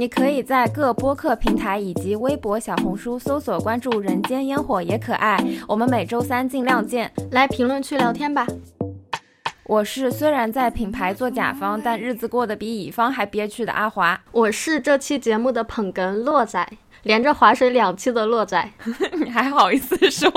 你可以在各播客平台以及微博、小红书搜索关注“人间烟火也可爱”。我们每周三尽量见，来评论区聊天吧。我是虽然在品牌做甲方，但日子过得比乙方还憋屈的阿华。我是这期节目的捧哏洛仔，连着划水两期的洛仔，你还好意思说？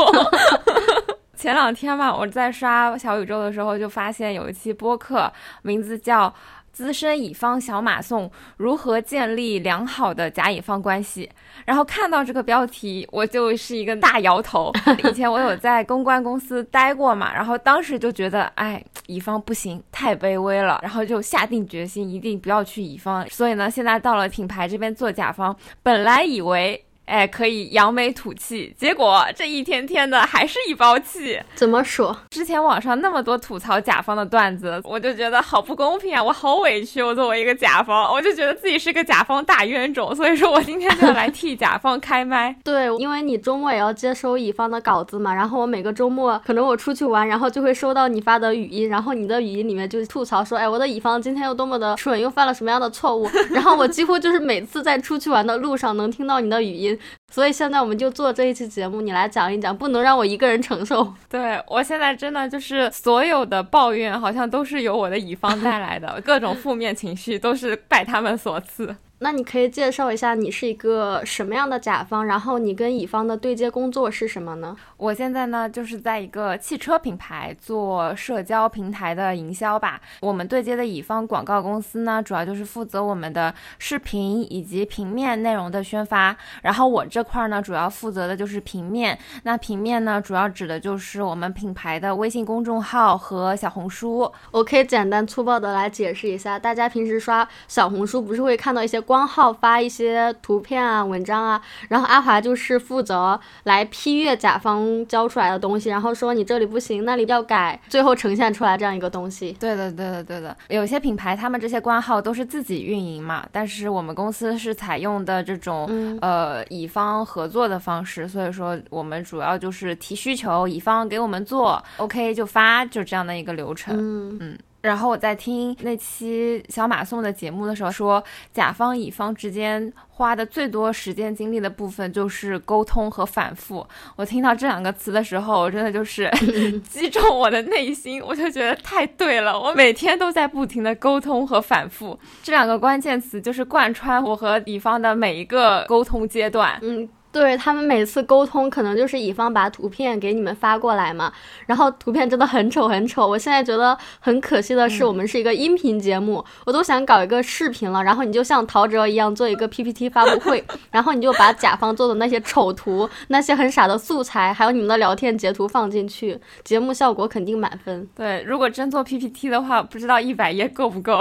前两天吧，我在刷小宇宙的时候，就发现有一期播客，名字叫。资深乙方小马送如何建立良好的甲乙方关系？然后看到这个标题，我就是一个大摇头。以前我有在公关公司待过嘛，然后当时就觉得，哎，乙方不行，太卑微了，然后就下定决心一定不要去乙方。所以呢，现在到了品牌这边做甲方，本来以为。哎，可以扬眉吐气，结果这一天天的还是一包气。怎么说？之前网上那么多吐槽甲方的段子，我就觉得好不公平啊！我好委屈，我作为一个甲方，我就觉得自己是个甲方大冤种。所以说我今天就来替甲方开麦。对，因为你周末也要接收乙方的稿子嘛，然后我每个周末可能我出去玩，然后就会收到你发的语音，然后你的语音里面就吐槽说，哎，我的乙方今天又多么的蠢，又犯了什么样的错误。然后我几乎就是每次在出去玩的路上能听到你的语音。所以现在我们就做这一期节目，你来讲一讲，不能让我一个人承受。对我现在真的就是所有的抱怨，好像都是由我的乙方带来的，各种负面情绪都是拜他们所赐。那你可以介绍一下你是一个什么样的甲方，然后你跟乙方的对接工作是什么呢？我现在呢就是在一个汽车品牌做社交平台的营销吧。我们对接的乙方广告公司呢，主要就是负责我们的视频以及平面内容的宣发。然后我这块呢，主要负责的就是平面。那平面呢，主要指的就是我们品牌的微信公众号和小红书。我可以简单粗暴的来解释一下，大家平时刷小红书不是会看到一些。光号发一些图片啊、文章啊，然后阿华就是负责来批阅甲方交出来的东西，然后说你这里不行，那里要改，最后呈现出来这样一个东西。对的，对的，对的。有些品牌他们这些官号都是自己运营嘛，但是我们公司是采用的这种呃乙方合作的方式，所以说我们主要就是提需求，乙方给我们做，OK 就发，就这样的一个流程。嗯嗯。然后我在听那期小马送的节目的时候，说甲方乙方之间花的最多时间精力的部分就是沟通和反复。我听到这两个词的时候，我真的就是 击中我的内心，我就觉得太对了。我每天都在不停的沟通和反复，这两个关键词就是贯穿我和乙方的每一个沟通阶段。嗯。对他们每次沟通，可能就是乙方把图片给你们发过来嘛，然后图片真的很丑很丑。我现在觉得很可惜的是，我们是一个音频节目，我都想搞一个视频了，然后你就像陶喆一样做一个 PPT 发布会，然后你就把甲方做的那些丑图、那些很傻的素材，还有你们的聊天截图放进去，节目效果肯定满分。对，如果真做 PPT 的话，不知道一百页够不够。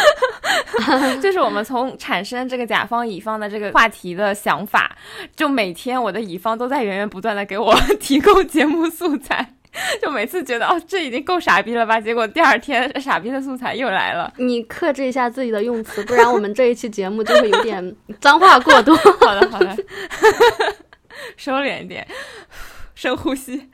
就是我们从产生这个甲方乙方的这个话题的想法，就每天我的乙方都在源源不断的给我提供节目素材，就每次觉得哦这已经够傻逼了吧，结果第二天傻逼的素材又来了。你克制一下自己的用词，不然我们这一期节目就会有点脏话过多。好的好的，收敛一点，深呼吸。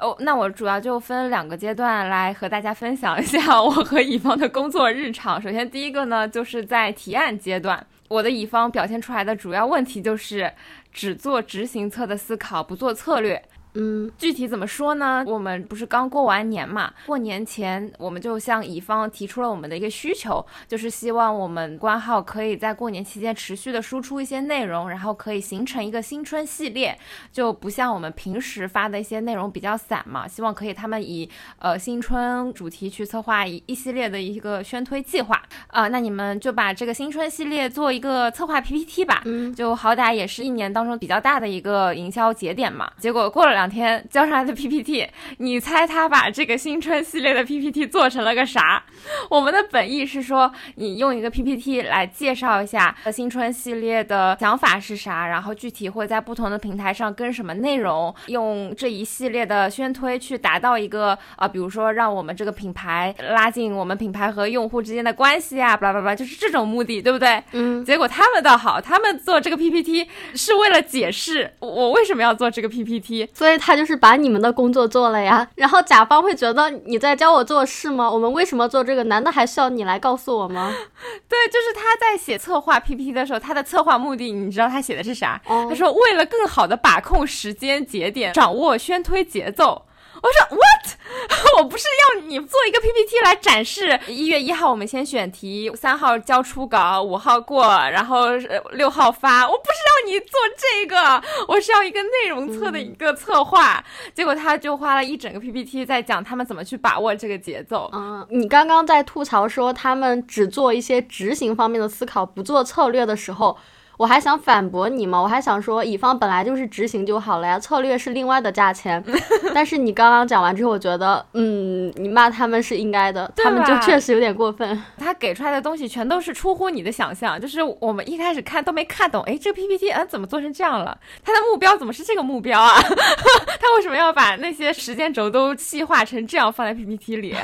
哦，那我主要就分两个阶段来和大家分享一下我和乙方的工作日常。首先，第一个呢，就是在提案阶段，我的乙方表现出来的主要问题就是只做执行侧的思考，不做策略。嗯，具体怎么说呢？我们不是刚过完年嘛？过年前我们就向乙方提出了我们的一个需求，就是希望我们官号可以在过年期间持续的输出一些内容，然后可以形成一个新春系列，就不像我们平时发的一些内容比较散嘛。希望可以他们以呃新春主题去策划一一系列的一个宣推计划啊。那你们就把这个新春系列做一个策划 PPT 吧，嗯，就好歹也是一年当中比较大的一个营销节点嘛。结果过了两。天交上来的 PPT，你猜他把这个新春系列的 PPT 做成了个啥？我们的本意是说，你用一个 PPT 来介绍一下新春系列的想法是啥，然后具体会在不同的平台上跟什么内容，用这一系列的宣推去达到一个啊，比如说让我们这个品牌拉近我们品牌和用户之间的关系啊，巴拉巴拉，就是这种目的，对不对？嗯。结果他们倒好，他们做这个 PPT 是为了解释我为什么要做这个 PPT，所以。所以他就是把你们的工作做了呀。然后甲方会觉得你在教我做事吗？我们为什么做这个？难道还需要你来告诉我吗？对，就是他在写策划 PPT 的时候，他的策划目的，你知道他写的是啥？他说为了更好的把控时间节点，掌握宣推节奏。我说 what？我不是要你做一个 PPT 来展示一月一号我们先选题，三号交初稿，五号过，然后六号发。我不是让你做这个，我是要一个内容册的一个策划。结果他就花了一整个 PPT 在讲他们怎么去把握这个节奏。嗯，你刚刚在吐槽说他们只做一些执行方面的思考，不做策略的时候。我还想反驳你嘛？我还想说，乙方本来就是执行就好了呀，策略是另外的价钱。但是你刚刚讲完之后，我觉得，嗯，你骂他们是应该的，他们就确实有点过分。他给出来的东西全都是出乎你的想象，就是我们一开始看都没看懂，哎，这 PPT 啊怎么做成这样了？他的目标怎么是这个目标啊？他为什么要把那些时间轴都细化成这样放在 PPT 里？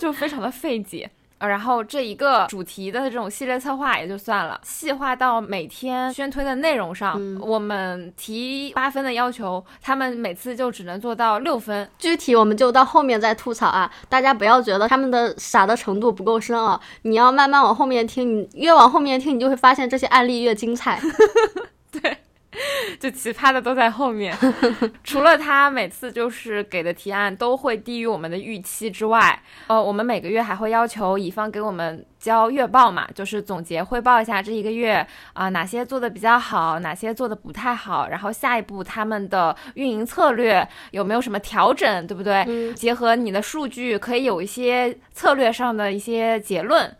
就非常的费解。呃，然后这一个主题的这种系列策划也就算了，细化到每天宣推的内容上，我们提八分的要求，他们每次就只能做到六分。具体我们就到后面再吐槽啊，大家不要觉得他们的傻的程度不够深啊，你要慢慢往后面听，你越往后面听，你就会发现这些案例越精彩。对。就奇葩的都在后面，除了他每次就是给的提案都会低于我们的预期之外，呃，我们每个月还会要求乙方给我们交月报嘛，就是总结汇报一下这一个月啊哪些做的比较好，哪些做的不太好，然后下一步他们的运营策略有没有什么调整，对不对？结合你的数据可以有一些策略上的一些结论。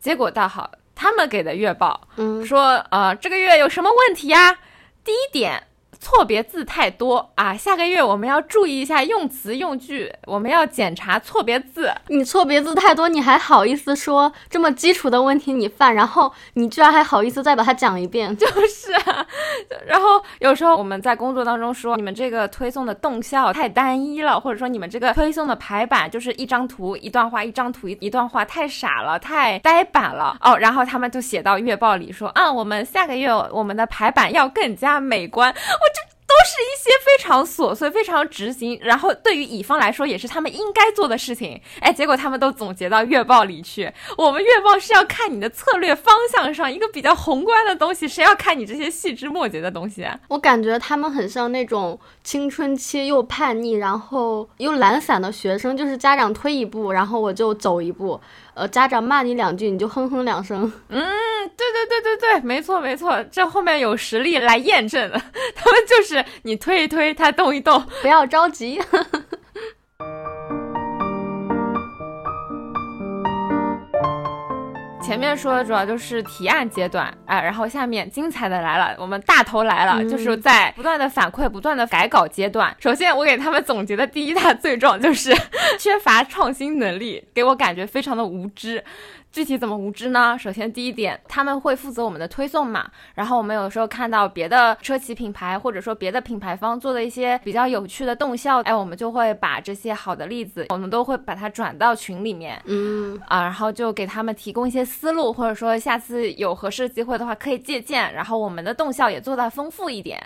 结果倒好，他们给的月报，嗯，说呃这个月有什么问题呀？第一点。错别字太多啊！下个月我们要注意一下用词用句，我们要检查错别字。你错别字太多，你还好意思说这么基础的问题你犯？然后你居然还好意思再把它讲一遍？就是啊，然后有时候我们在工作当中说你们这个推送的动效太单一了，或者说你们这个推送的排版就是一张图一段话，一张图一段话太傻了，太呆板了哦。然后他们就写到月报里说啊，我们下个月我们的排版要更加美观。我。都是一些非常琐碎、非常执行，然后对于乙方来说也是他们应该做的事情。哎，结果他们都总结到月报里去。我们月报是要看你的策略方向上一个比较宏观的东西，谁要看你这些细枝末节的东西？我感觉他们很像那种青春期又叛逆，然后又懒散的学生，就是家长推一步，然后我就走一步。呃，家长骂你两句，你就哼哼两声。嗯，对对对对对，没错没错，这后面有实例来验证的，他们就是你推一推，他动一动，不要着急。前面说的主要就是提案阶段，哎，然后下面精彩的来了，我们大头来了，就是在不断的反馈、不断的改稿阶段。首先，我给他们总结的第一大 罪状就是 缺乏创新能力，给我感觉非常的无知。具体怎么无知呢？首先第一点，他们会负责我们的推送嘛，然后我们有时候看到别的车企品牌或者说别的品牌方做的一些比较有趣的动效，哎，我们就会把这些好的例子，我们都会把它转到群里面，嗯啊，然后就给他们提供一些思路，或者说下次有合适机会的话可以借鉴，然后我们的动效也做到丰富一点。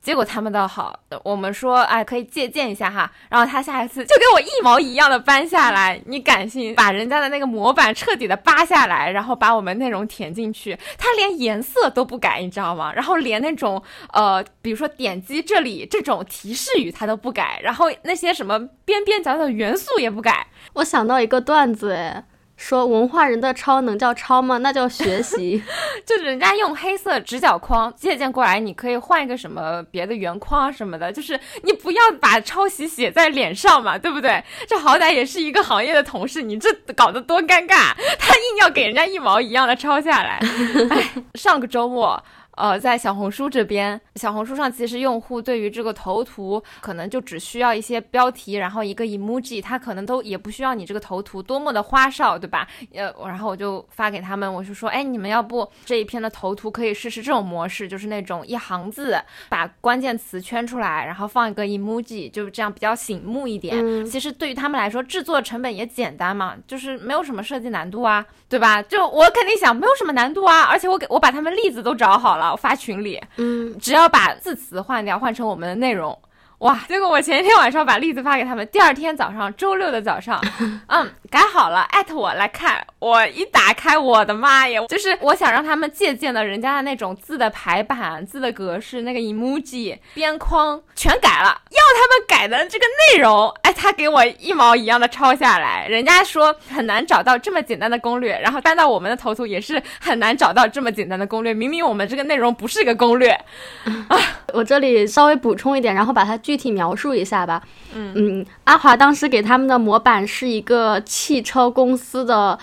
结果他们倒好，我们说哎可以借鉴一下哈，然后他下一次就给我一毛一样的搬下来，你敢信？把人家的那个模板彻底的扒下来，然后把我们内容填进去，他连颜色都不改，你知道吗？然后连那种呃，比如说点击这里这种提示语他都不改，然后那些什么边边角角元素也不改。我想到一个段子哎。说文化人的抄能叫抄吗？那叫学习。就是人家用黑色直角框借鉴过来，你可以换一个什么别的圆框什么的。就是你不要把抄袭写在脸上嘛，对不对？这好歹也是一个行业的同事，你这搞得多尴尬。他硬要给人家一毛一样的抄下来。哎，上个周末。呃，在小红书这边，小红书上其实用户对于这个头图可能就只需要一些标题，然后一个 emoji，他可能都也不需要你这个头图多么的花哨，对吧？呃，然后我就发给他们，我就说，哎，你们要不这一篇的头图可以试试这种模式，就是那种一行字把关键词圈出来，然后放一个 emoji，就是这样比较醒目一点。其实对于他们来说，制作成本也简单嘛，就是没有什么设计难度啊，对吧？就我肯定想没有什么难度啊，而且我给我把他们例子都找好了。我发群里，嗯，只要把字词换掉，换成我们的内容，哇！结果我前一天晚上把例子发给他们，第二天早上，周六的早上，嗯，改好了，艾特我来看。我一打开，我的妈呀！就是我想让他们借鉴的人家的那种字的排版、字的格式、那个 emoji 边框全改了，要他们改的这个内容，哎，他给我一毛一样的抄下来。人家说很难找到这么简单的攻略，然后搬到我们的头图也是很难找到这么简单的攻略。明明我们这个内容不是一个攻略啊！我这里稍微补充一点，然后把它。具体描述一下吧。嗯嗯，阿华当时给他们的模板是一个汽车公司的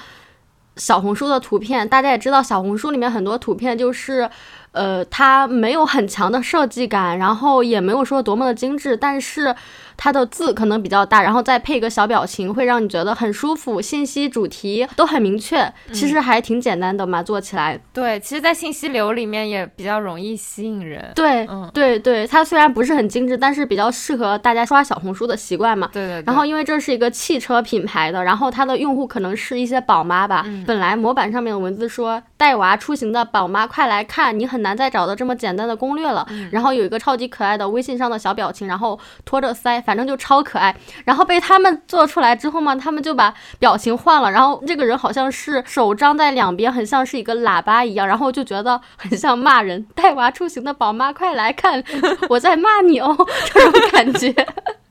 小红书的图片。大家也知道，小红书里面很多图片就是。呃，它没有很强的设计感，然后也没有说多么的精致，但是它的字可能比较大，然后再配个小表情，会让你觉得很舒服。信息主题都很明确，其实还挺简单的嘛，做起来。对，其实，在信息流里面也比较容易吸引人。对，对对，它虽然不是很精致，但是比较适合大家刷小红书的习惯嘛。对对。然后，因为这是一个汽车品牌的，然后它的用户可能是一些宝妈吧。本来模板上面的文字说带娃出行的宝妈快来看，你很。难再找到这么简单的攻略了，然后有一个超级可爱的微信上的小表情，然后托着腮，反正就超可爱。然后被他们做出来之后嘛，他们就把表情换了，然后这个人好像是手张在两边，很像是一个喇叭一样，然后就觉得很像骂人。带娃出行的宝妈快来看，我在骂你哦，这种感觉。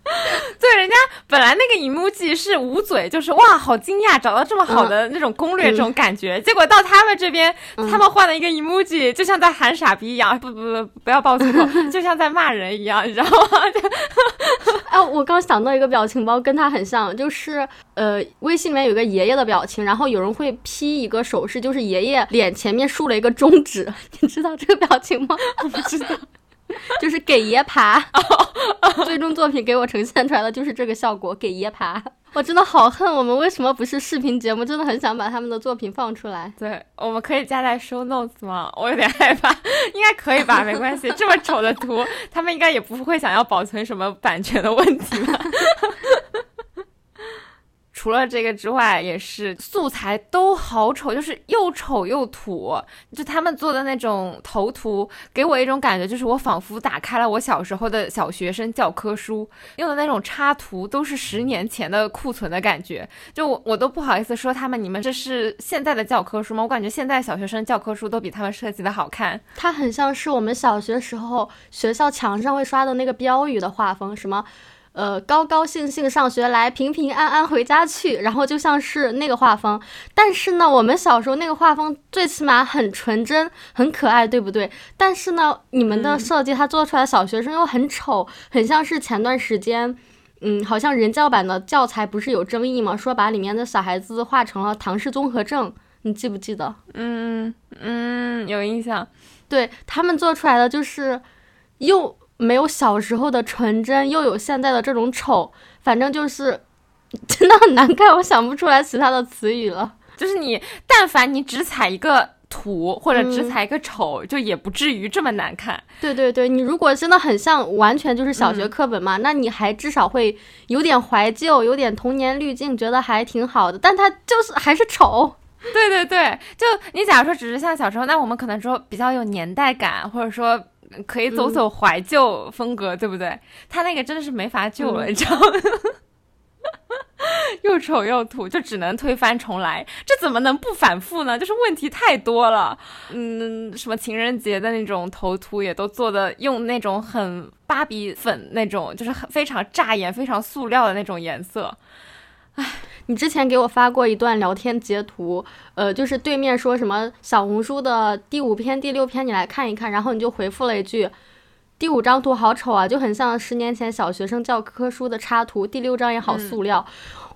对，人家本来那个 emoji 是捂嘴，就是哇，好惊讶，找到这么好的那种攻略，这种感觉。结果到他们这边，他们换了一个 emoji，就像在喊傻逼一样，不不不，不要爆粗口，就像在骂人一样，你知道吗？哎，我刚想到一个表情包，跟他很像，就是呃，微信里面有个爷爷的表情，然后有人会 P 一个手势，就是爷爷脸前面竖了一个中指，你知道这个表情吗？我不知道。就是给爷爬，最终作品给我呈现出来的就是这个效果，给爷爬。我真的好恨我们为什么不是视频节目，真的很想把他们的作品放出来。对，我们可以加在 show notes 吗？我有点害怕，应该可以吧？没关系，这么丑的图，他们应该也不会想要保存什么版权的问题吧。除了这个之外，也是素材都好丑，就是又丑又土。就他们做的那种头图，给我一种感觉，就是我仿佛打开了我小时候的小学生教科书，用的那种插图都是十年前的库存的感觉。就我我都不好意思说他们，你们这是现在的教科书吗？我感觉现在小学生教科书都比他们设计的好看。它很像是我们小学时候学校墙上会刷的那个标语的画风，什么？呃，高高兴兴上学来，平平安安回家去，然后就像是那个画风。但是呢，我们小时候那个画风最起码很纯真、很可爱，对不对？但是呢，你们的设计它做出来小学生又很丑，很像是前段时间，嗯，好像人教版的教材不是有争议吗？说把里面的小孩子画成了唐氏综合症，你记不记得？嗯嗯，有印象。对他们做出来的就是又。没有小时候的纯真，又有现在的这种丑，反正就是 真的很难看。我想不出来其他的词语了。就是你，但凡你只踩一个土或者只踩一个丑，就也不至于这么难看。对对对，你如果真的很像，完全就是小学课本嘛，那你还至少会有点怀旧，有点童年滤镜，觉得还挺好的。但它就是还是丑。对对对，就你假如说只是像小时候，那我们可能说比较有年代感，或者说。可以走走怀旧风格，对不对？他那个真的是没法救了，你知道吗？又丑又土，就只能推翻重来。这怎么能不反复呢？就是问题太多了。嗯，什么情人节的那种头图也都做的用那种很芭比粉那种，就是很非常炸眼、非常塑料的那种颜色。唉。你之前给我发过一段聊天截图，呃，就是对面说什么小红书的第五篇、第六篇，你来看一看，然后你就回复了一句，第五张图好丑啊，就很像十年前小学生教科书的插图，第六张也好塑料。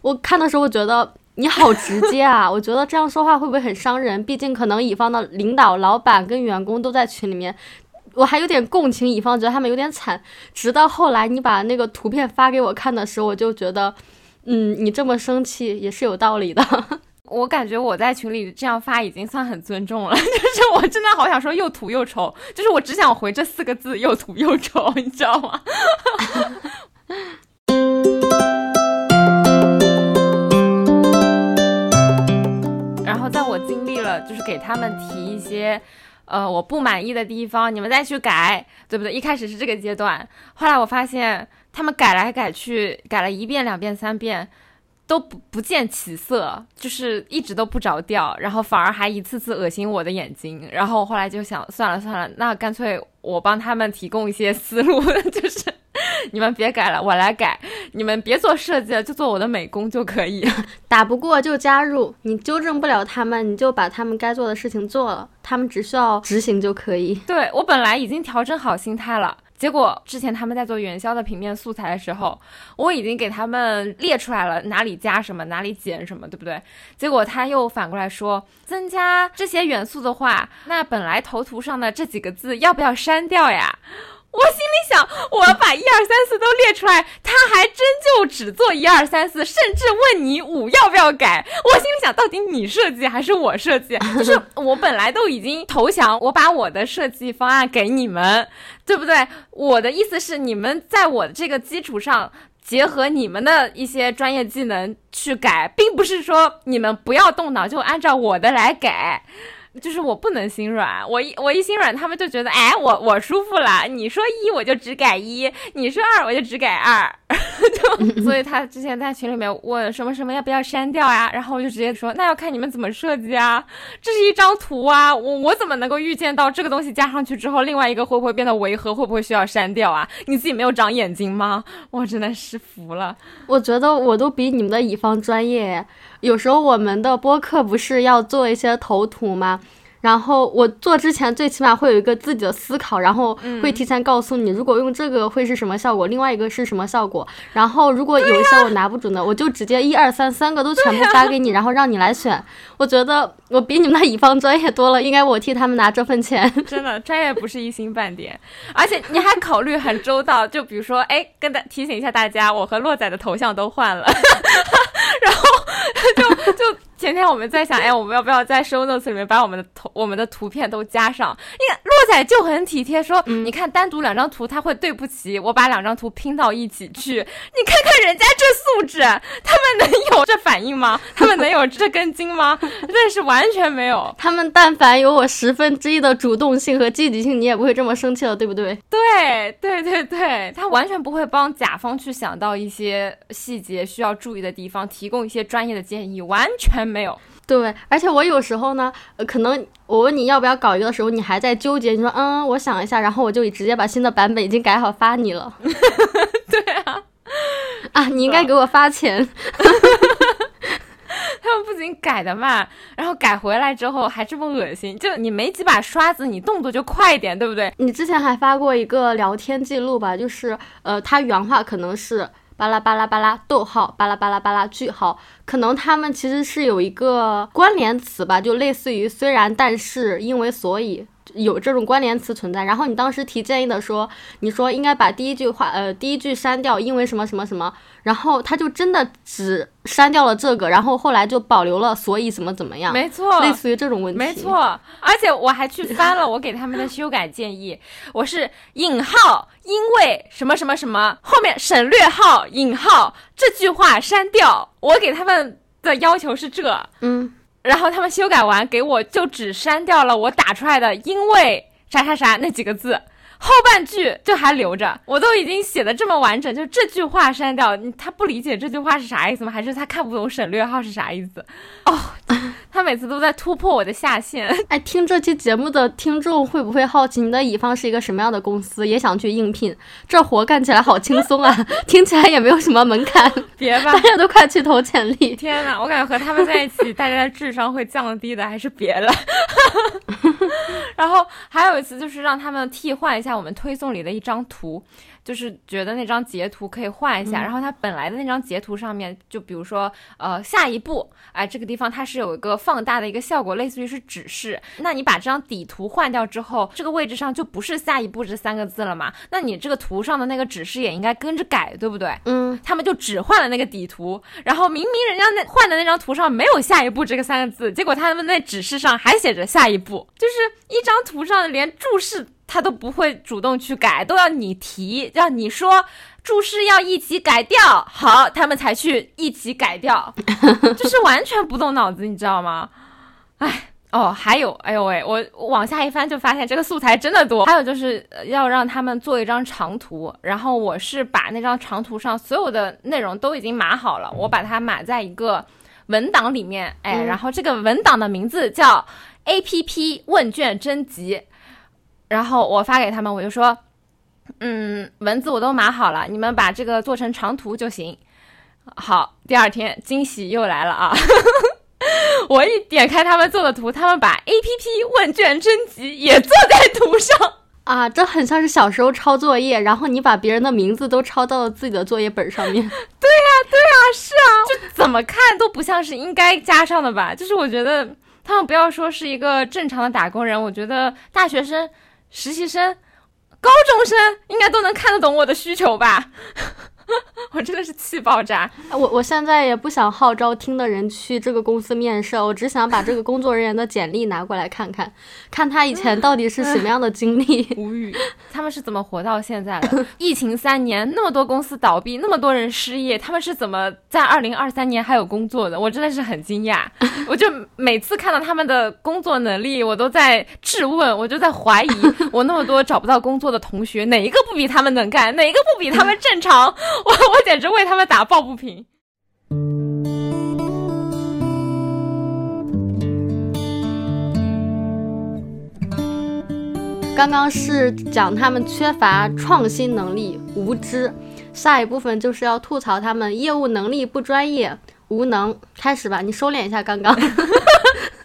我看的时候我觉得你好直接啊，我觉得这样说话会不会很伤人？毕竟可能乙方的领导、老板跟员工都在群里面，我还有点共情乙方，觉得他们有点惨。直到后来你把那个图片发给我看的时候，我就觉得。嗯，你这么生气也是有道理的。我感觉我在群里这样发已经算很尊重了，就是我真的好想说又土又丑，就是我只想回这四个字又土又丑，你知道吗？然后在我经历了就是给他们提一些。呃我不满意的地方，你们再去改，对不对？一开始是这个阶段，后来我发现他们改来改去，改了一遍、两遍、三遍。都不不见起色，就是一直都不着调，然后反而还一次次恶心我的眼睛。然后后来就想，算了算了，那干脆我帮他们提供一些思路，就是你们别改了，我来改。你们别做设计了，就做我的美工就可以。打不过就加入，你纠正不了他们，你就把他们该做的事情做了，他们只需要执行就可以。对我本来已经调整好心态了。结果之前他们在做元宵的平面素材的时候，我已经给他们列出来了哪里加什么，哪里减什么，对不对？结果他又反过来说，增加这些元素的话，那本来头图上的这几个字要不要删掉呀？我心里想，我把一二三四都列出来，他还真就只做一二三四，甚至问你五要不要改。我心里想，到底你设计还是我设计？就是我本来都已经投降，我把我的设计方案给你们，对不对？我的意思是，你们在我的这个基础上，结合你们的一些专业技能去改，并不是说你们不要动脑，就按照我的来改。就是我不能心软，我一我一心软，他们就觉得，哎，我我舒服了。你说一，我就只改一；你说二，我就只改二。就所以，他之前在群里面问什么什么要不要删掉呀？然后我就直接说，那要看你们怎么设计啊。这是一张图啊，我我怎么能够预见到这个东西加上去之后，另外一个会不会变得违和，会不会需要删掉啊？你自己没有长眼睛吗？我真的是服了。我觉得我都比你们的乙方专业。有时候我们的播客不是要做一些头图吗？然后我做之前最起码会有一个自己的思考，然后会提前告诉你，如果用这个会是什么效果，另外一个是什么效果。然后如果有一些我拿不准的，我就直接一二三三个都全部发给你，然后让你来选。我觉得我比你们的乙方专业多了，应该我替他们拿这份钱。真的，专业不是一星半点，而且你还考虑很周到。就比如说，哎，跟大提醒一下大家，我和洛仔的头像都换了，然后就 就。前天我们在想，哎，我们要不要在 show notes 里面把我们的图、我们的图片都加上？你看仔就很体贴，说，你看单独两张图他会对不齐，我把两张图拼到一起去。你看看人家这素质，他们能有这反应吗？他们能有这根筋吗？真是完全没有。他们但凡有我十分之一的主动性和积极性，你也不会这么生气了，对不对？对对对对，他完全不会帮甲方去想到一些细节需要注意的地方，提供一些专业的建议，完全。没有对，而且我有时候呢，可能我问你要不要搞一个的时候，你还在纠结。你说嗯，我想一下，然后我就直接把新的版本已经改好发你了。对啊，啊，你应该给我发钱。他们不仅改的慢，然后改回来之后还这么恶心。就你没几把刷子，你动作就快一点，对不对？你之前还发过一个聊天记录吧？就是呃，他原话可能是。巴拉巴拉巴拉，逗号，巴拉巴拉巴拉，句号，可能他们其实是有一个关联词吧，就类似于虽然、但是、因为、所以。有这种关联词存在，然后你当时提建议的说，你说应该把第一句话，呃，第一句删掉，因为什么什么什么，然后他就真的只删掉了这个，然后后来就保留了，所以怎么怎么样，没错，类似于这种问题，没错，而且我还去翻了我给他们的修改建议，我是引号，因为什么什么什么，后面省略号，引号，这句话删掉，我给他们的要求是这，嗯。然后他们修改完给我，就只删掉了我打出来的“因为啥啥啥”那几个字，后半句就还留着。我都已经写的这么完整，就这句话删掉，他不理解这句话是啥意思吗？还是他看不懂省略号是啥意思？哦。他每次都在突破我的下限。哎，听这期节目的听众会不会好奇你的乙方是一个什么样的公司，也想去应聘？这活干起来好轻松啊，听起来也没有什么门槛。别吧，大家都快去投简历。天哪，我感觉和他们在一起，大家的智商会降低的，还是别了。然后还有一次，就是让他们替换一下我们推送里的一张图。就是觉得那张截图可以换一下，然后它本来的那张截图上面，就比如说，呃，下一步，哎，这个地方它是有一个放大的一个效果，类似于是指示。那你把这张底图换掉之后，这个位置上就不是下一步这三个字了嘛？那你这个图上的那个指示也应该跟着改，对不对？嗯，他们就只换了那个底图，然后明明人家那换的那张图上没有下一步这个三个字，结果他们那指示上还写着下一步，就是一张图上连注释。他都不会主动去改，都要你提，让你说注释要一起改掉，好，他们才去一起改掉，就是完全不动脑子，你知道吗？哎，哦，还有，哎呦喂，我往下一翻就发现这个素材真的多。还有就是要让他们做一张长图，然后我是把那张长图上所有的内容都已经码好了，我把它码在一个文档里面，哎，然后这个文档的名字叫 A P P 问卷征集，然后我发给他们，我就说，嗯，文字我都码好了，你们把这个做成长图就行。好，第二天惊喜又来了啊！我一点开他们做的图，他们把 A P P 问卷征集也做在图上啊，这很像是小时候抄作业，然后你把别人的名字都抄到了自己的作业本上面。对呀，对呀，是啊，就怎么看都不像是应该加上的吧？就是我觉得他们不要说是一个正常的打工人，我觉得大学生、实习生、高中生应该都能看得懂我的需求吧。我真的是气爆炸！我我现在也不想号召听的人去这个公司面试，我只想把这个工作人员的简历拿过来看看，看他以前到底是什么样的经历。无语，他们是怎么活到现在的？疫情三年，那么多公司倒闭，那么多人失业，他们是怎么在二零二三年还有工作的？我真的是很惊讶。我就每次看到他们的工作能力，我都在质问，我就在怀疑，我那么多找不到工作的同学，哪一个不比他们能干？哪一个不比他们正常？我我简直为他们打抱不平。刚刚是讲他们缺乏创新能力、无知，下一部分就是要吐槽他们业务能力不专业、无能。开始吧，你收敛一下刚刚。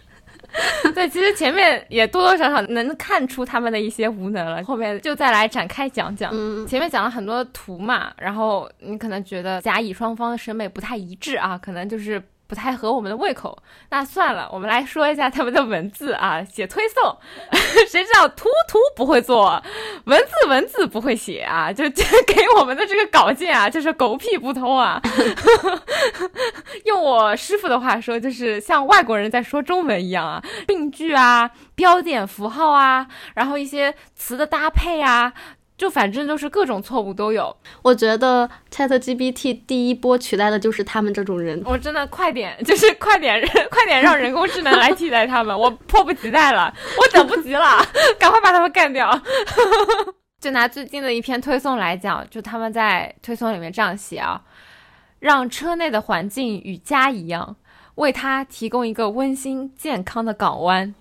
对，其实前面也多多少少能看出他们的一些无能了，后面就再来展开讲讲。嗯，前面讲了很多图嘛，然后你可能觉得甲乙双方的审美不太一致啊，可能就是。不太合我们的胃口，那算了，我们来说一下他们的文字啊，写推送，谁知道图图不会做，文字文字不会写啊，就就给我们的这个稿件啊，就是狗屁不通啊。用我师傅的话说，就是像外国人在说中文一样啊，病句啊，标点符号啊，然后一些词的搭配啊。就反正就是各种错误都有，我觉得 Chat GPT 第一波取代的就是他们这种人。我真的快点，就是快点，快点让人工智能来替代他们，我迫不及待了，我等不及了，赶快把他们干掉。就拿最近的一篇推送来讲，就他们在推送里面这样写啊，让车内的环境与家一样。为他提供一个温馨健康的港湾。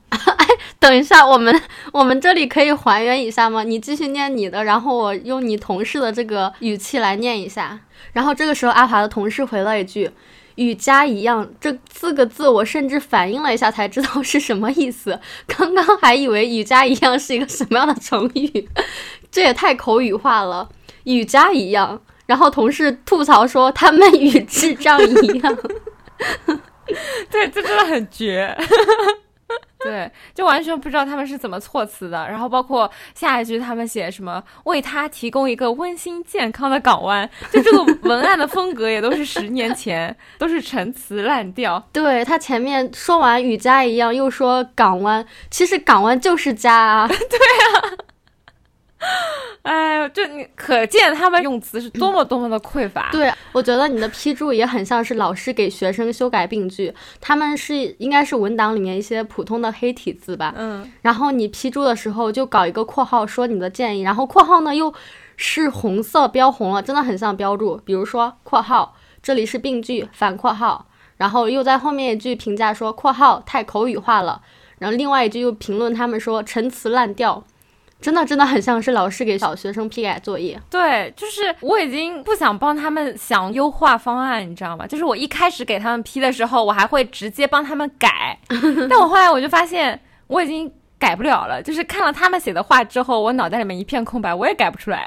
等一下，我们 我们这里可以还原一下吗？你继续念你的，然后我用你同事的这个语气来念一下。然后这个时候，阿华的同事回了一句：“与家一样。”这四个字我甚至反应了一下才知道是什么意思。刚刚还以为“与家一样”是一个什么样的成语，这也太口语化了。与家一样，然后同事吐槽说他们与智障一样。对，这真的很绝。对，就完全不知道他们是怎么措辞的。然后包括下一句，他们写什么“为他提供一个温馨健康的港湾”，就这个文案的风格也都是十年前，都是陈词滥调。对他前面说完与家一样，又说港湾，其实港湾就是家啊。对啊。哎，就你可见他们用词是多么多么的匮乏。对，我觉得你的批注也很像是老师给学生修改病句，他们是应该是文档里面一些普通的黑体字吧。嗯。然后你批注的时候就搞一个括号说你的建议，然后括号呢又是红色标红了，真的很像标注。比如说括号这里是病句反括号，然后又在后面一句评价说括号太口语化了，然后另外一句又评论他们说陈词滥调。真的真的很像是老师给小学生批改作业。对，就是我已经不想帮他们想优化方案，你知道吗？就是我一开始给他们批的时候，我还会直接帮他们改，但我后来我就发现我已经。改不了了，就是看了他们写的话之后，我脑袋里面一片空白，我也改不出来，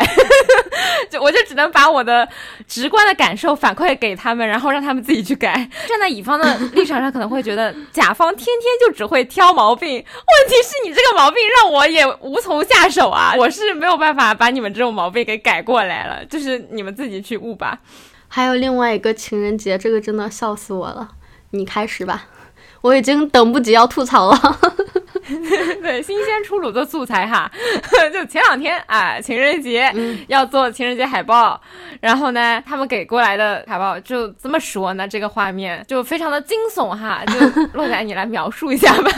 就我就只能把我的直观的感受反馈给他们，然后让他们自己去改。站在乙方的立场上，可能会觉得甲方天天就只会挑毛病，问题是你这个毛病让我也无从下手啊，我是没有办法把你们这种毛病给改过来了，就是你们自己去悟吧。还有另外一个情人节，这个真的笑死我了，你开始吧，我已经等不及要吐槽了。对，新鲜出炉的素材哈。就前两天啊，情人节要做情人节海报，然后呢，他们给过来的海报就这么说呢，这个画面就非常的惊悚哈。就洛仔，你来描述一下吧。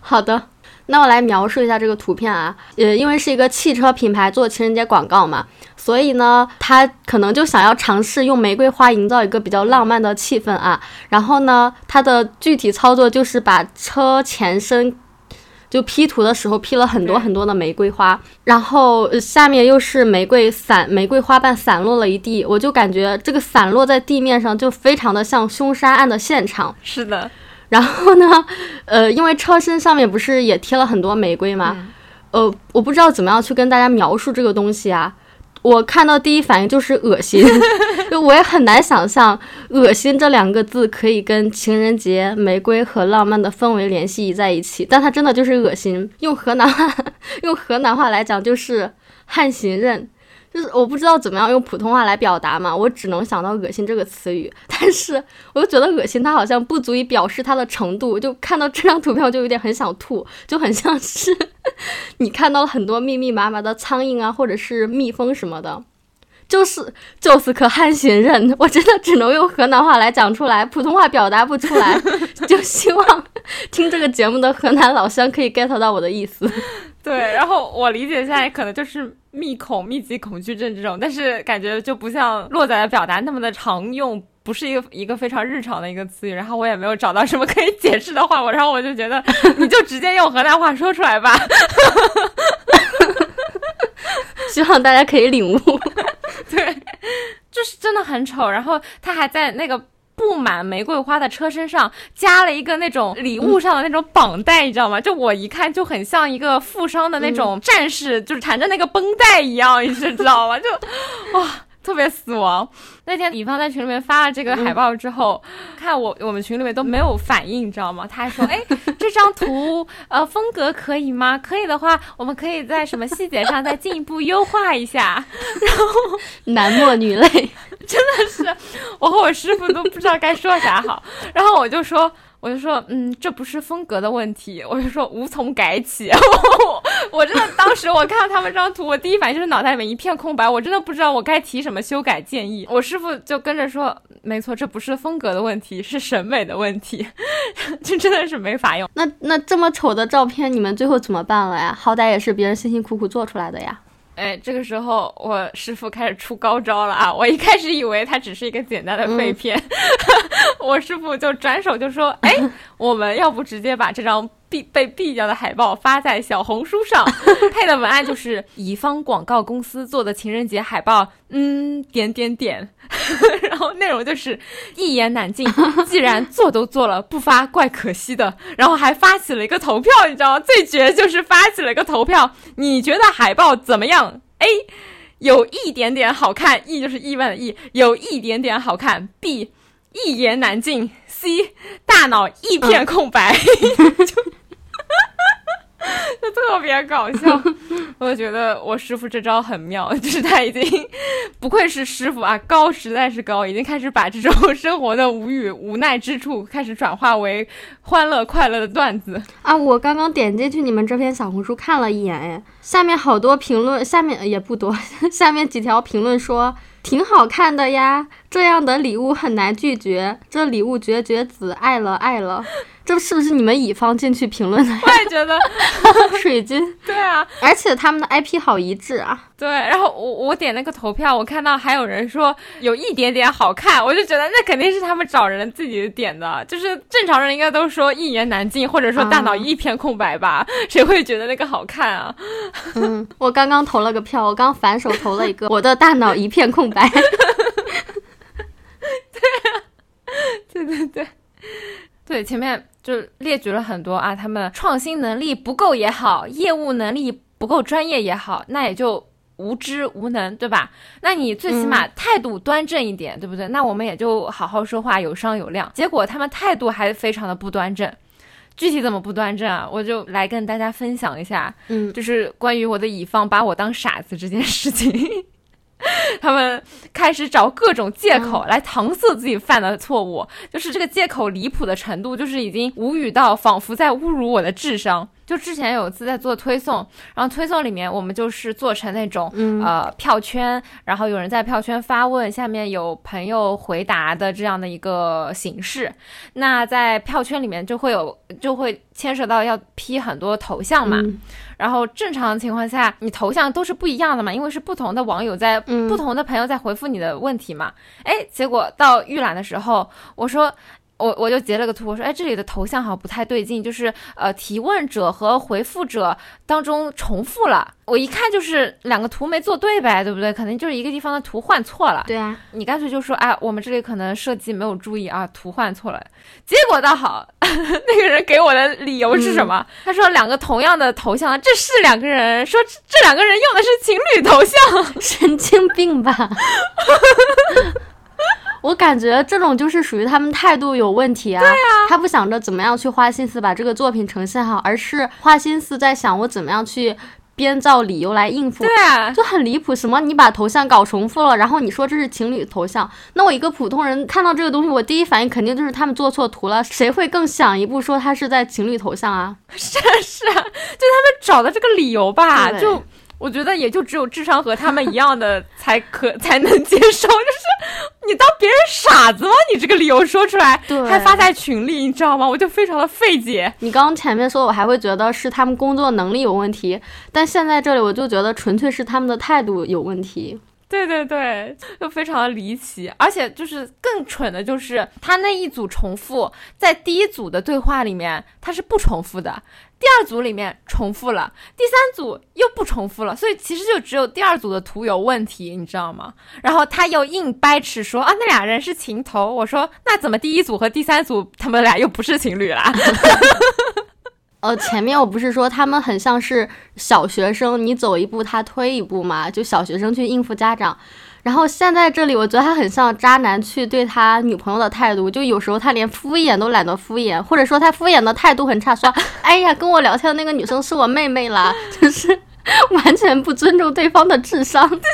好的。那我来描述一下这个图片啊，呃，因为是一个汽车品牌做情人节广告嘛，所以呢，他可能就想要尝试用玫瑰花营造一个比较浪漫的气氛啊。然后呢，他的具体操作就是把车前身就 P 图的时候 P 了很多很多的玫瑰花，然后下面又是玫瑰散玫瑰花瓣散落了一地，我就感觉这个散落在地面上就非常的像凶杀案的现场。是的。然后呢，呃，因为车身上面不是也贴了很多玫瑰吗？呃，我不知道怎么样去跟大家描述这个东西啊。我看到第一反应就是恶心，就我也很难想象“恶心”这两个字可以跟情人节、玫瑰和浪漫的氛围联系在一起。但它真的就是恶心，用河南话 用河南话来讲就是“汉行人”。就是我不知道怎么样用普通话来表达嘛，我只能想到“恶心”这个词语，但是我又觉得恶心，它好像不足以表示它的程度。就看到这张图片，我就有点很想吐，就很像是你看到了很多密密麻麻的苍蝇啊，或者是蜜蜂什么的，就是就是可汗行人，我真的只能用河南话来讲出来，普通话表达不出来，就希望听这个节目的河南老乡可以 get 到我的意思。对，然后我理解下来可能就是密恐、密集恐惧症这种，但是感觉就不像洛仔的表达那么的常用，不是一个一个非常日常的一个词语。然后我也没有找到什么可以解释的话，我然后我就觉得你就直接用河南话说出来吧，希望大家可以领悟。对，就是真的很丑。然后他还在那个。布满玫瑰花的车身上加了一个那种礼物上的那种绑带，你知道吗？就我一看就很像一个富商的那种战士，就是缠着那个绷带一样，你知道吗？就，哇。特别死亡。那天李芳在群里面发了这个海报之后，看我我们群里面都没有反应，你知道吗？他还说：“哎，这张图呃风格可以吗？可以的话，我们可以在什么细节上再进一步优化一下。”然后 男默女泪，真的是我和我师傅都不知道该说啥好。然后我就说。我就说，嗯，这不是风格的问题，我就说无从改起。我真的当时我看到他们这张图，我第一反应就是脑袋里面一片空白，我真的不知道我该提什么修改建议。我师傅就跟着说，没错，这不是风格的问题，是审美的问题，这真的是没法用。那那这么丑的照片，你们最后怎么办了呀？好歹也是别人辛辛苦苦做出来的呀。哎，这个时候我师傅开始出高招了啊！我一开始以为他只是一个简单的废片，我师傅就转手就说：“哎，我们要不直接把这张。”被被毙掉的海报发在小红书上，配的文案就是乙方广告公司做的情人节海报，嗯，点点点，然后内容就是一言难尽。既然做都做了，不发怪可惜的。然后还发起了一个投票，你知道吗？最绝就是发起了一个投票，你觉得海报怎么样？A 有一点点好看，E 就是意外的 E，有一点点好看。B 一言难尽，C 大脑一片空白。就就特别搞笑，我就觉得我师傅这招很妙，就是他已经不愧是师傅啊，高实在是高，已经开始把这种生活的无语无奈之处开始转化为欢乐快乐的段子啊！我刚刚点进去你们这篇小红书看了一眼，哎，下面好多评论，下面也不多，下面几条评论说挺好看的呀，这样的礼物很难拒绝，这礼物绝绝子，爱了爱了。这是不是你们乙方进去评论的？我也觉得，水军。对啊，而且他们的 IP 好一致啊。对，然后我我点那个投票，我看到还有人说有一点点好看，我就觉得那肯定是他们找人自己点的，就是正常人应该都说一言难尽，或者说大脑一片空白吧？谁会觉得那个好看啊？嗯，我刚刚投了个票，我刚反手投了一个，我的大脑一片空白。对啊，对对 对，对前面。就列举了很多啊，他们创新能力不够也好，业务能力不够专业也好，那也就无知无能，对吧？那你最起码态度端正一点，对不对？那我们也就好好说话，有商有量。结果他们态度还非常的不端正，具体怎么不端正啊？我就来跟大家分享一下，嗯，就是关于我的乙方把我当傻子这件事情。他们开始找各种借口来搪塞自己犯的错误，就是这个借口离谱的程度，就是已经无语到仿佛在侮辱我的智商。就之前有一次在做推送，然后推送里面我们就是做成那种呃票圈，然后有人在票圈发问，下面有朋友回答的这样的一个形式。那在票圈里面就会有就会牵涉到要 P 很多头像嘛。然后正常情况下，你头像都是不一样的嘛，因为是不同的网友在不同的朋友在回复你的问题嘛。哎，结果到预览的时候，我说。我我就截了个图，我说，哎，这里的头像好像不太对劲，就是呃，提问者和回复者当中重复了。我一看就是两个图没做对呗，对不对？可能就是一个地方的图换错了。对啊，你干脆就说，哎，我们这里可能设计没有注意啊，图换错了。结果倒好，那个人给我的理由是什么？他说两个同样的头像，这是两个人，说这两个人用的是情侣头像，神经病吧。我感觉这种就是属于他们态度有问题啊！对啊，他不想着怎么样去花心思把这个作品呈现好，而是花心思在想我怎么样去编造理由来应付。对啊，就很离谱。什么？你把头像搞重复了，然后你说这是情侣头像？那我一个普通人看到这个东西，我第一反应肯定就是他们做错图了。谁会更想一步说他是在情侣头像啊？是啊是啊，就他们找的这个理由吧，就。我觉得也就只有智商和他们一样的才可才能接受，就是你当别人傻子吗？你这个理由说出来，还发在群里，你知道吗？我就非常的费解。你刚刚前面说，我还会觉得是他们工作能力有问题，但现在这里我就觉得纯粹是他们的态度有问题。对对对，就非常的离奇，而且就是更蠢的，就是他那一组重复在第一组的对话里面，他是不重复的。第二组里面重复了，第三组又不重复了，所以其实就只有第二组的图有问题，你知道吗？然后他又硬掰扯说啊，那俩人是情头。我说那怎么第一组和第三组他们俩又不是情侣啦？呃，前面我不是说他们很像是小学生，你走一步他推一步嘛，就小学生去应付家长。然后现在这里，我觉得他很像渣男去对他女朋友的态度，就有时候他连敷衍都懒得敷衍，或者说他敷衍的态度很差，说，哎呀，跟我聊天的那个女生是我妹妹啦，就是完全不尊重对方的智商。对对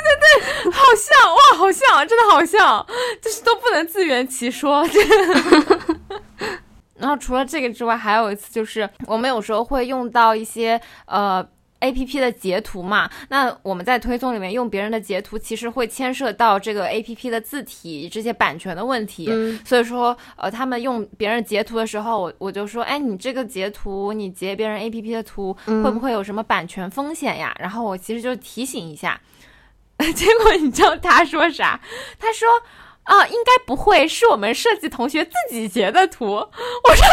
对，好像哇，好像，真的好像，就是都不能自圆其说。然后除了这个之外，还有一次就是我们有时候会用到一些呃。A P P 的截图嘛，那我们在推送里面用别人的截图，其实会牵涉到这个 A P P 的字体这些版权的问题。所以说，呃，他们用别人截图的时候，我我就说，哎，你这个截图，你截别人 A P P 的图，会不会有什么版权风险呀？然后我其实就提醒一下，结果你知道他说啥？他说。啊，应该不会是我们设计同学自己截的图。我说，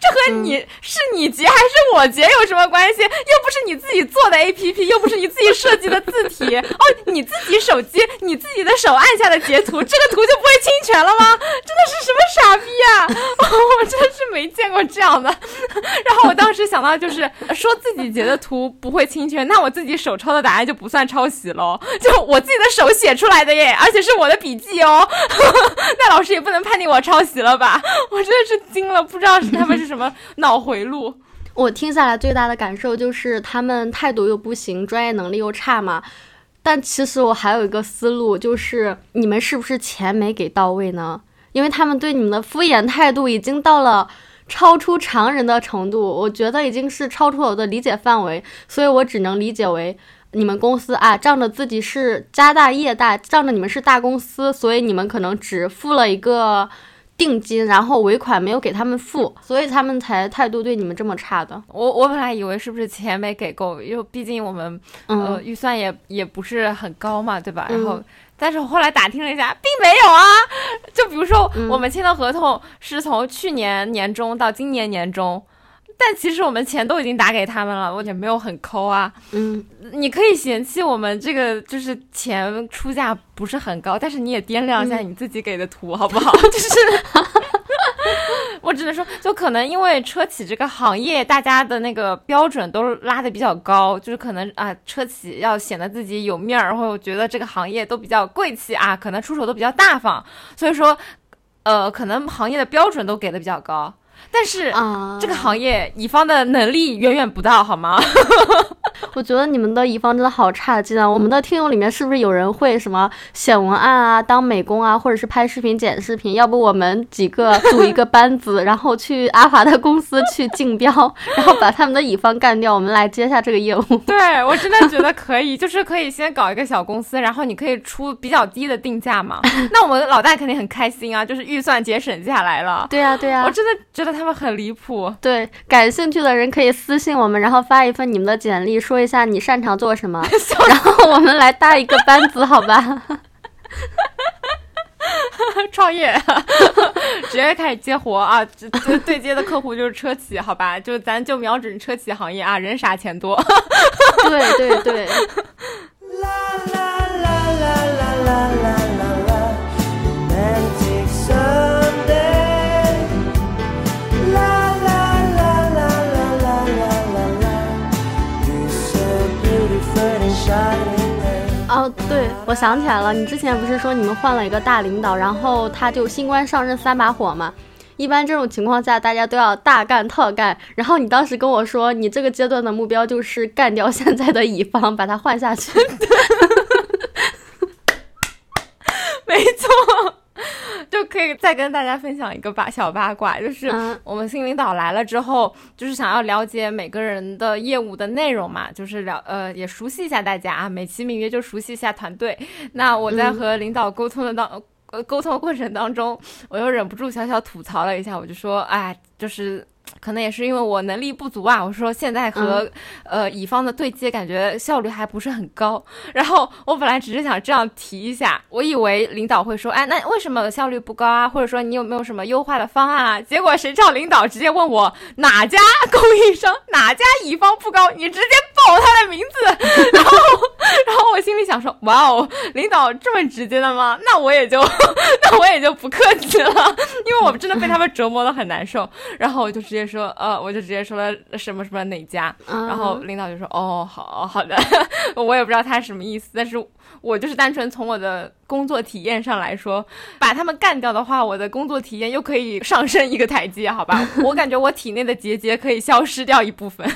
这和你是你截还是我截有什么关系？又不是你自己做的 APP，又不是你自己设计的字体。哦，你自己手机你自己的手按下的截图，这个图就不会侵权了吗？真的是什么傻逼啊！我真是没见过这样的。然后我当时想到就是说自己截的图不会侵权，那我自己手抄的答案就不算抄袭喽？就我自己的手写出来的耶，而且是我的笔记哦。那老师也不能判定我抄袭了吧？我真的是惊了，不知道是他们是什么 脑回路。我听下来最大的感受就是他们态度又不行，专业能力又差嘛。但其实我还有一个思路，就是你们是不是钱没给到位呢？因为他们对你们的敷衍态度已经到了超出常人的程度，我觉得已经是超出我的理解范围，所以我只能理解为。你们公司啊，仗着自己是家大业大，仗着你们是大公司，所以你们可能只付了一个定金，然后尾款没有给他们付，所以他们才态度对你们这么差的。我我本来以为是不是钱没给够，因为毕竟我们呃预算也也不是很高嘛，对吧？然后，但是我后来打听了一下，并没有啊。就比如说我们签的合同是从去年年中到今年年中。但其实我们钱都已经打给他们了，我也没有很抠啊。嗯，你可以嫌弃我们这个就是钱出价不是很高，但是你也掂量一下你自己给的图好不好？就是，我只能说，就可能因为车企这个行业，大家的那个标准都拉的比较高，就是可能啊，车企要显得自己有面儿，或者觉得这个行业都比较贵气啊，可能出手都比较大方，所以说，呃，可能行业的标准都给的比较高。但是这个行业乙方的能力远远不到，好吗？我觉得你们的乙方真的好差劲啊！我们的听友里面是不是有人会什么写文案啊、当美工啊，或者是拍视频、剪视频？要不我们几个组一个班子，然后去阿华的公司去竞标，然后把他们的乙方干掉，我们来接下这个业务。对我真的觉得可以，就是可以先搞一个小公司，然后你可以出比较低的定价嘛。那我们老大肯定很开心啊，就是预算节省下来了。对呀，对呀，我真的觉得他们很离谱。对，感兴趣的人可以私信我们，然后发一份你们的简历，说一下你擅长做什么，然后我们来搭一个班子，好吧？创业，直接开始接活啊！对对接的客户就是车企，好吧？就咱就瞄准车企行业啊，人傻钱多。对对对，我想起来了，你之前不是说你们换了一个大领导，然后他就新官上任三把火吗？一般这种情况下，大家都要大干特干。然后你当时跟我说，你这个阶段的目标就是干掉现在的乙方，把他换下去。没错。就可以再跟大家分享一个八小八卦，就是我们新领导来了之后，就是想要了解每个人的业务的内容嘛，就是了呃也熟悉一下大家啊，美其名曰就熟悉一下团队。那我在和领导沟通的当呃沟通过程当中，我又忍不住小小吐槽了一下，我就说，哎，就是。可能也是因为我能力不足啊，我说现在和呃乙方的对接感觉效率还不是很高。然后我本来只是想这样提一下，我以为领导会说，哎，那为什么效率不高啊？或者说你有没有什么优化的方案啊？结果谁知道领导直接问我哪家供应商哪家乙方不高，你直接报他的名字。然后 然后我心里想说，哇哦，领导这么直接的吗？那我也就 那我也就不客气了，因为我真的被他们折磨的很难受。然后我就直接。说呃，我就直接说了什么什么哪家，然后领导就说哦，好好的，我也不知道他什么意思，但是我就是单纯从我的工作体验上来说，把他们干掉的话，我的工作体验又可以上升一个台阶，好吧？我感觉我体内的结节可以消失掉一部分。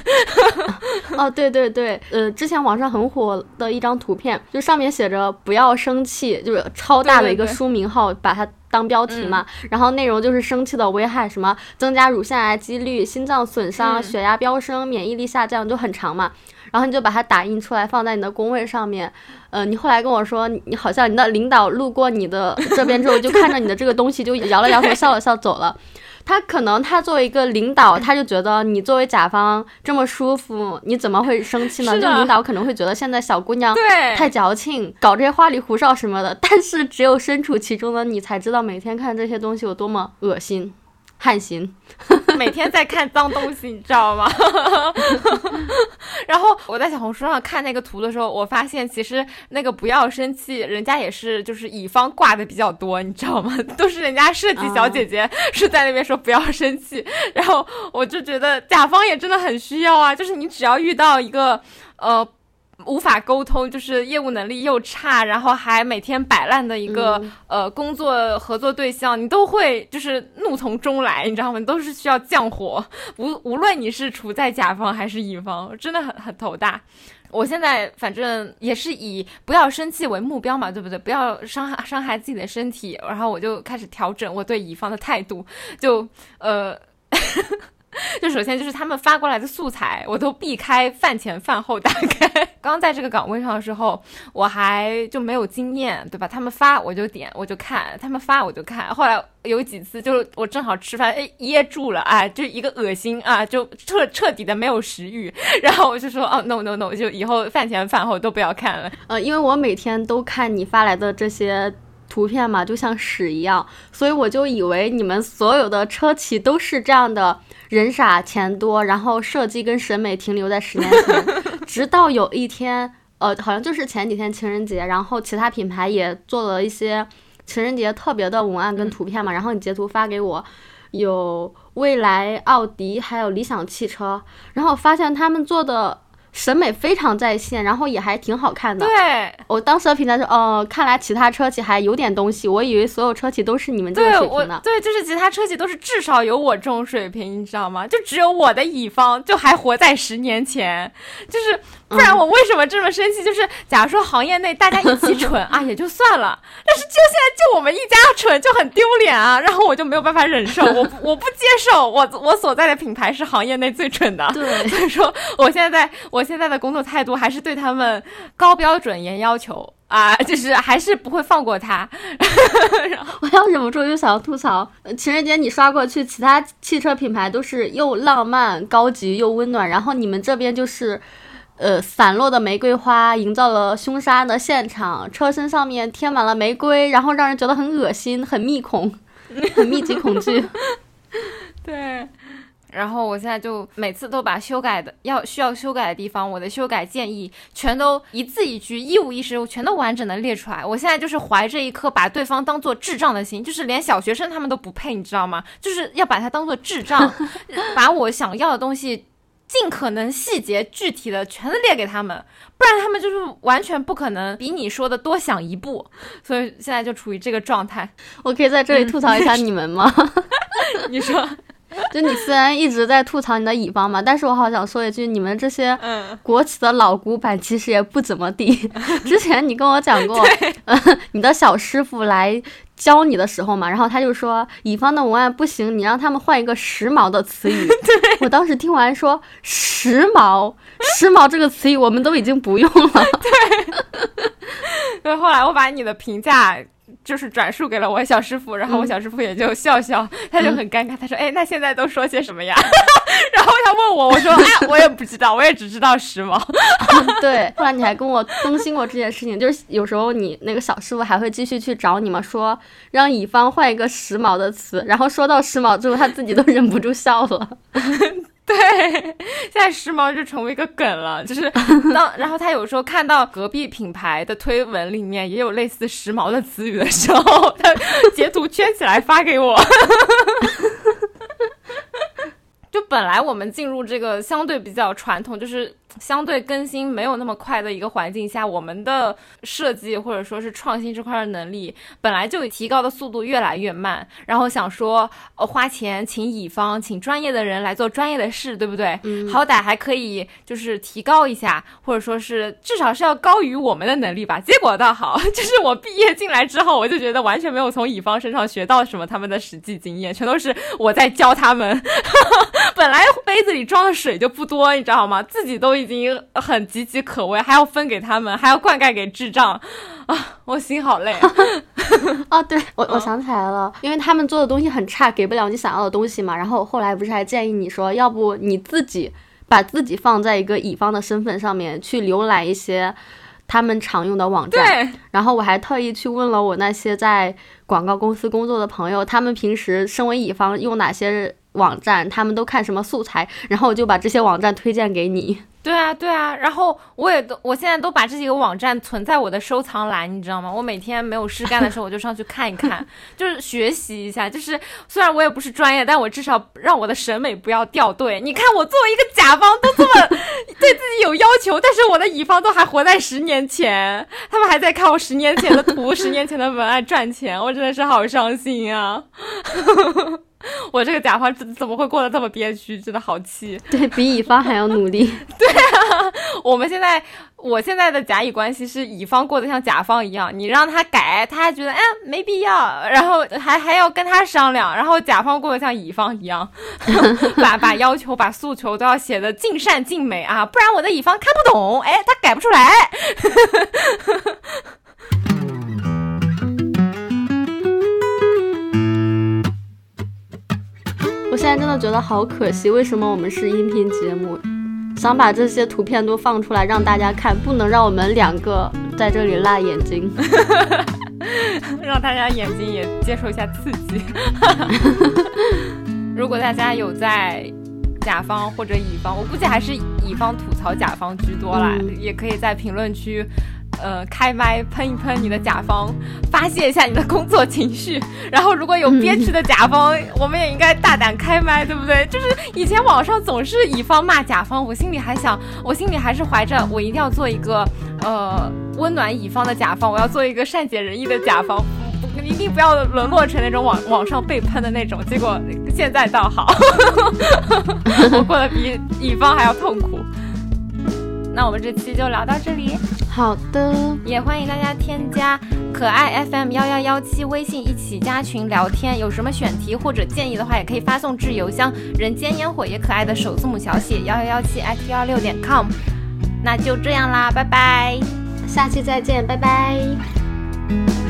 哦，对对对，呃，之前网上很火的一张图片，就上面写着“不要生气”，就是超大的一个书名号，把它。当标题嘛，然后内容就是生气的危害，什么增加乳腺癌几率、心脏损伤、血压飙升、免疫力下降，就很长嘛。然后你就把它打印出来，放在你的工位上面。呃，你后来跟我说，你好像你的领导路过你的这边之后，就看着你的这个东西，就摇了摇头，笑了笑，走了。他可能他作为一个领导，他就觉得你作为甲方这么舒服，你怎么会生气呢？就领导可能会觉得现在小姑娘太矫情，搞这些花里胡哨什么的。但是只有身处其中的你才知道，每天看这些东西有多么恶心。汗心，每天在看脏东西，你知道吗？然后我在小红书上看那个图的时候，我发现其实那个不要生气，人家也是就是乙方挂的比较多，你知道吗？都是人家设计小姐姐是在那边说不要生气，然后我就觉得甲方也真的很需要啊，就是你只要遇到一个呃。无法沟通，就是业务能力又差，然后还每天摆烂的一个呃工作合作对象，你都会就是怒从中来，你知道吗？都是需要降火。无无论你是处在甲方还是乙方，真的很很头大。我现在反正也是以不要生气为目标嘛，对不对？不要伤害伤害自己的身体，然后我就开始调整我对乙方的态度，就呃。就首先就是他们发过来的素材，我都避开饭前饭后打开。刚在这个岗位上的时候，我还就没有经验，对吧？他们发我就点我就看，他们发我就看。后来有几次就是我正好吃饭，哎噎住了，哎就一个恶心啊，就彻彻底的没有食欲。然后我就说哦 no no no，就以后饭前饭后都不要看了。呃，因为我每天都看你发来的这些。图片嘛，就像屎一样，所以我就以为你们所有的车企都是这样的，人傻钱多，然后设计跟审美停留在十年前。直到有一天，呃，好像就是前几天情人节，然后其他品牌也做了一些情人节特别的文案跟图片嘛，然后你截图发给我，有蔚来、奥迪还有理想汽车，然后发现他们做的。审美非常在线，然后也还挺好看的。对，我当时的评价是，哦，看来其他车企还有点东西，我以为所有车企都是你们这个水平呢。对，就是其他车企都是至少有我这种水平，你知道吗？就只有我的乙方就还活在十年前，就是。不然我为什么这么生气？就是假如说行业内大家一起蠢 啊，也就算了，但是就现在就我们一家蠢就很丢脸啊，然后我就没有办法忍受，我我不接受，我我所在的品牌是行业内最蠢的，对，所以说我现在在我现在的工作态度还是对他们高标准严要求 啊，就是还是不会放过他。我要忍不住又想要吐槽，情人节你刷过去，其他汽车品牌都是又浪漫高级又温暖，然后你们这边就是。呃，散落的玫瑰花营造了凶杀案的现场，车身上面贴满了玫瑰，然后让人觉得很恶心、很密恐、很密集恐惧。对，然后我现在就每次都把修改的要需要修改的地方，我的修改建议全都一字一句、一五一十，我全都完整的列出来。我现在就是怀着一颗把对方当做智障的心，就是连小学生他们都不配，你知道吗？就是要把他当做智障，把我想要的东西。尽可能细节具体的全都列给他们，不然他们就是完全不可能比你说的多想一步。所以现在就处于这个状态。我可以在这里吐槽一下你们吗？你说，就你虽然一直在吐槽你的乙方嘛，但是我好想说一句，你们这些国企的老古板其实也不怎么地。之前你跟我讲过，你的小师傅来。教你的时候嘛，然后他就说乙方的文案不行，你让他们换一个时髦的词语。我当时听完说时髦，时髦这个词语我们都已经不用了。对，后来我把你的评价。就是转述给了我小师傅，然后我小师傅也就笑笑，他就很尴尬，他说：“哎，那现在都说些什么呀？” 然后他问我，我说：“哎，我也不知道，我也只知道时髦。”对，后来你还跟我更新过这件事情，就是有时候你那个小师傅还会继续去找你嘛，说让乙方换一个时髦的词，然后说到时髦之后，他自己都忍不住笑了。对，现在时髦就成为一个梗了，就是当然后他有时候看到隔壁品牌的推文里面也有类似时髦的词语的时候，他截图圈起来发给我。就本来我们进入这个相对比较传统，就是相对更新没有那么快的一个环境下，我们的设计或者说是创新这块的能力本来就提高的速度越来越慢。然后想说，呃，花钱请乙方，请专业的人来做专业的事，对不对？嗯。好歹还可以就是提高一下，或者说是至少是要高于我们的能力吧。结果倒好，就是我毕业进来之后，我就觉得完全没有从乙方身上学到什么他们的实际经验，全都是我在教他们。本来杯子里装的水就不多，你知道吗？自己都已经很岌岌可危，还要分给他们，还要灌溉给智障，啊，我心好累。啊，对我我想起来了，因为他们做的东西很差，给不了你想要的东西嘛。然后后来不是还建议你说，要不你自己把自己放在一个乙方的身份上面去浏览一些他们常用的网站。然后我还特意去问了我那些在广告公司工作的朋友，他们平时身为乙方用哪些。网站他们都看什么素材，然后我就把这些网站推荐给你。对啊，对啊，然后我也都，我现在都把这几个网站存在我的收藏栏，你知道吗？我每天没有事干的时候，我就上去看一看，就是学习一下。就是虽然我也不是专业，但我至少让我的审美不要掉队。你看，我作为一个甲方都这么对自己有要求，但是我的乙方都还活在十年前，他们还在看我十年前的图、十年前的文案赚钱，我真的是好伤心啊！我这个甲方怎怎么会过得这么憋屈？真的好气！对比乙方还要努力。对啊，我们现在，我现在的甲乙关系是乙方过得像甲方一样，你让他改，他还觉得哎没必要，然后还还要跟他商量，然后甲方过得像乙方一样，把把要求、把诉求都要写的尽善尽美啊，不然我的乙方看不懂，哎，他改不出来。现在真的觉得好可惜，为什么我们是音频节目？想把这些图片都放出来让大家看，不能让我们两个在这里辣眼睛，让大家眼睛也接受一下刺激。如果大家有在甲方或者乙方，我估计还是乙方吐槽甲方居多啦，也可以在评论区。呃开麦喷一喷你的甲方，发泄一下你的工作情绪。然后如果有憋屈的甲方，我们也应该大胆开麦，对不对？就是以前网上总是乙方骂甲方，我心里还想，我心里还是怀着我一定要做一个呃温暖乙方的甲方，我要做一个善解人意的甲方。一定不要沦落成那种网网上被喷的那种，结果现在倒好，我过得比乙方还要痛苦。那我们这期就聊到这里，好的，也欢迎大家添加可爱 FM 幺幺幺七微信一起加群聊天，有什么选题或者建议的话，也可以发送至邮箱人间烟火也可爱的首字母小写幺幺幺七 at 幺二六点 com。那就这样啦，拜拜，下期再见，拜拜。